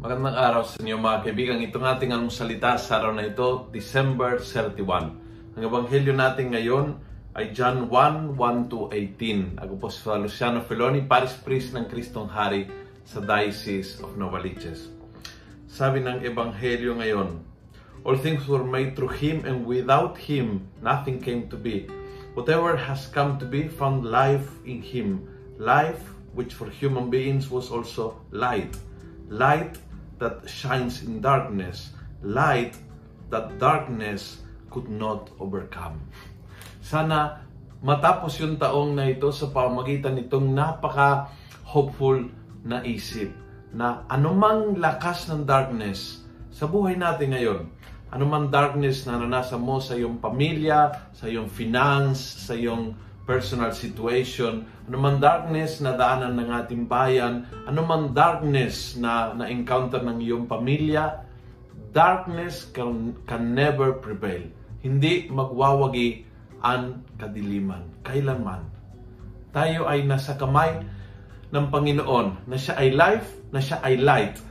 Magandang araw sa inyo mga kaibigan. Itong ating almusalita sa araw na ito, December 31. Ang ebanghelyo natin ngayon ay John 1, 1 to 18. Ako po si Luciano Feloni, Paris Priest ng Kristong Hari sa Diocese of Novaliches. Sabi ng ebanghelyo ngayon, All things were made through Him and without Him nothing came to be. Whatever has come to be found life in Him. Life which for human beings was also light light that shines in darkness, light that darkness could not overcome. Sana matapos yung taong na ito sa pamagitan nitong napaka-hopeful na isip na anumang lakas ng darkness sa buhay natin ngayon, anumang darkness na naranasan mo sa iyong pamilya, sa iyong finance, sa iyong personal situation, anumang darkness na daanan ng ating bayan, anumang darkness na na-encounter ng iyong pamilya, darkness can, can never prevail. Hindi magwawagi ang kadiliman. Kailanman. Tayo ay nasa kamay ng Panginoon na siya ay life, na siya ay light.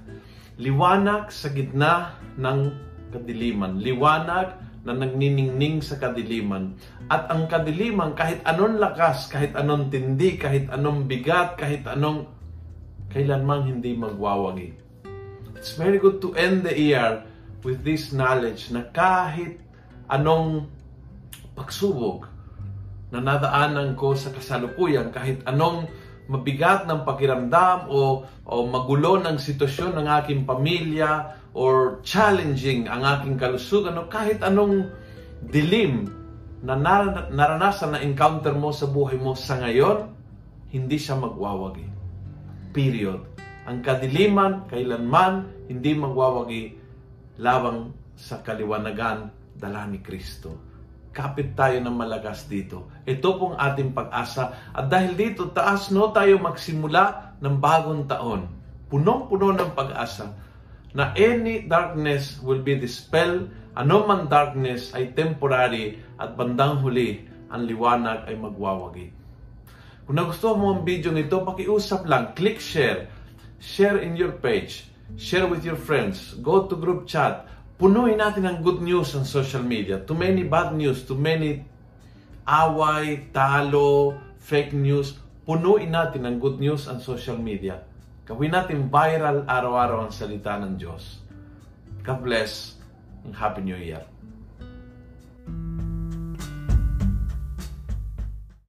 Liwanag sa gitna ng kadiliman. Liwanag na nagniningning sa kadiliman. At ang kadiliman, kahit anong lakas, kahit anong tindi, kahit anong bigat, kahit anong kailanman hindi magwawagi. It's very good to end the year with this knowledge na kahit anong pagsubok na nadaanan ko sa kasalukuyan, kahit anong mabigat ng pakiramdam o, o magulo ng sitwasyon ng aking pamilya or challenging ang aking kalusugan o kahit anong dilim na nar- naranasan na encounter mo sa buhay mo sa ngayon, hindi siya magwawagi. Period. Ang kadiliman, kailanman, hindi magwawagi labang sa kaliwanagan dala ni Kristo kapit tayo ng malagas dito. Ito pong ating pag-asa. At dahil dito, taas no tayo magsimula ng bagong taon. Punong-puno ng pag-asa na any darkness will be dispelled, ano man darkness ay temporary at bandang huli, ang liwanag ay magwawagi. Kung nagustuhan mo ang video nito, pakiusap lang, click share, share in your page, share with your friends, go to group chat, punuin natin ng good news ang social media. Too many bad news, too many away, talo, fake news. Punuin natin ng good news ang social media. Gawin natin viral araw-araw ang salita ng Diyos. God bless and Happy New Year.